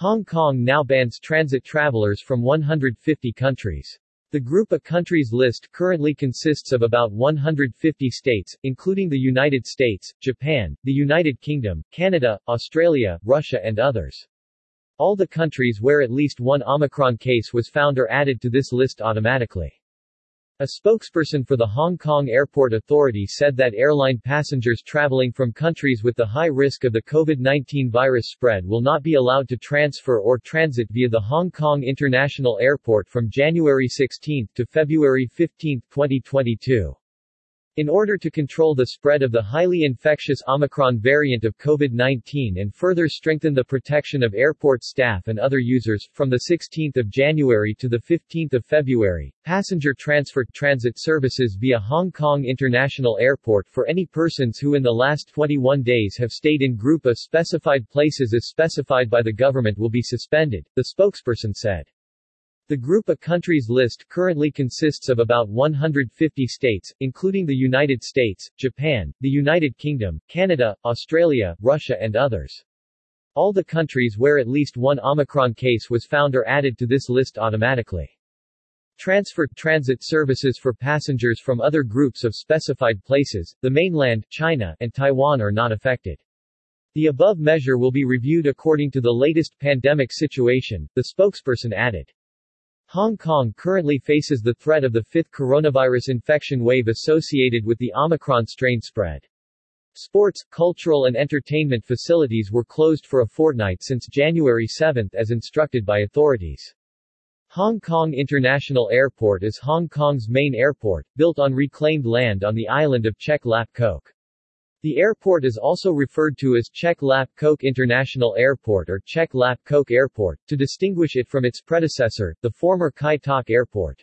Hong Kong now bans transit travelers from 150 countries. The group of countries list currently consists of about 150 states, including the United States, Japan, the United Kingdom, Canada, Australia, Russia and others. All the countries where at least one Omicron case was found are added to this list automatically. A spokesperson for the Hong Kong Airport Authority said that airline passengers traveling from countries with the high risk of the COVID-19 virus spread will not be allowed to transfer or transit via the Hong Kong International Airport from January 16 to February 15, 2022. In order to control the spread of the highly infectious Omicron variant of COVID-19 and further strengthen the protection of airport staff and other users, from 16 January to 15 February, passenger transfer transit services via Hong Kong International Airport for any persons who in the last 21 days have stayed in group of specified places as specified by the government will be suspended, the spokesperson said. The group of countries list currently consists of about 150 states, including the United States, Japan, the United Kingdom, Canada, Australia, Russia and others. All the countries where at least one Omicron case was found are added to this list automatically. Transfer transit services for passengers from other groups of specified places, the mainland, China, and Taiwan are not affected. The above measure will be reviewed according to the latest pandemic situation, the spokesperson added. Hong Kong currently faces the threat of the fifth coronavirus infection wave associated with the Omicron strain spread. Sports, cultural and entertainment facilities were closed for a fortnight since January 7 as instructed by authorities. Hong Kong International Airport is Hong Kong's main airport, built on reclaimed land on the island of Chek Lap Kok. The airport is also referred to as Chek Lap Kok International Airport or Chek Lap Kok Airport, to distinguish it from its predecessor, the former Kai Airport.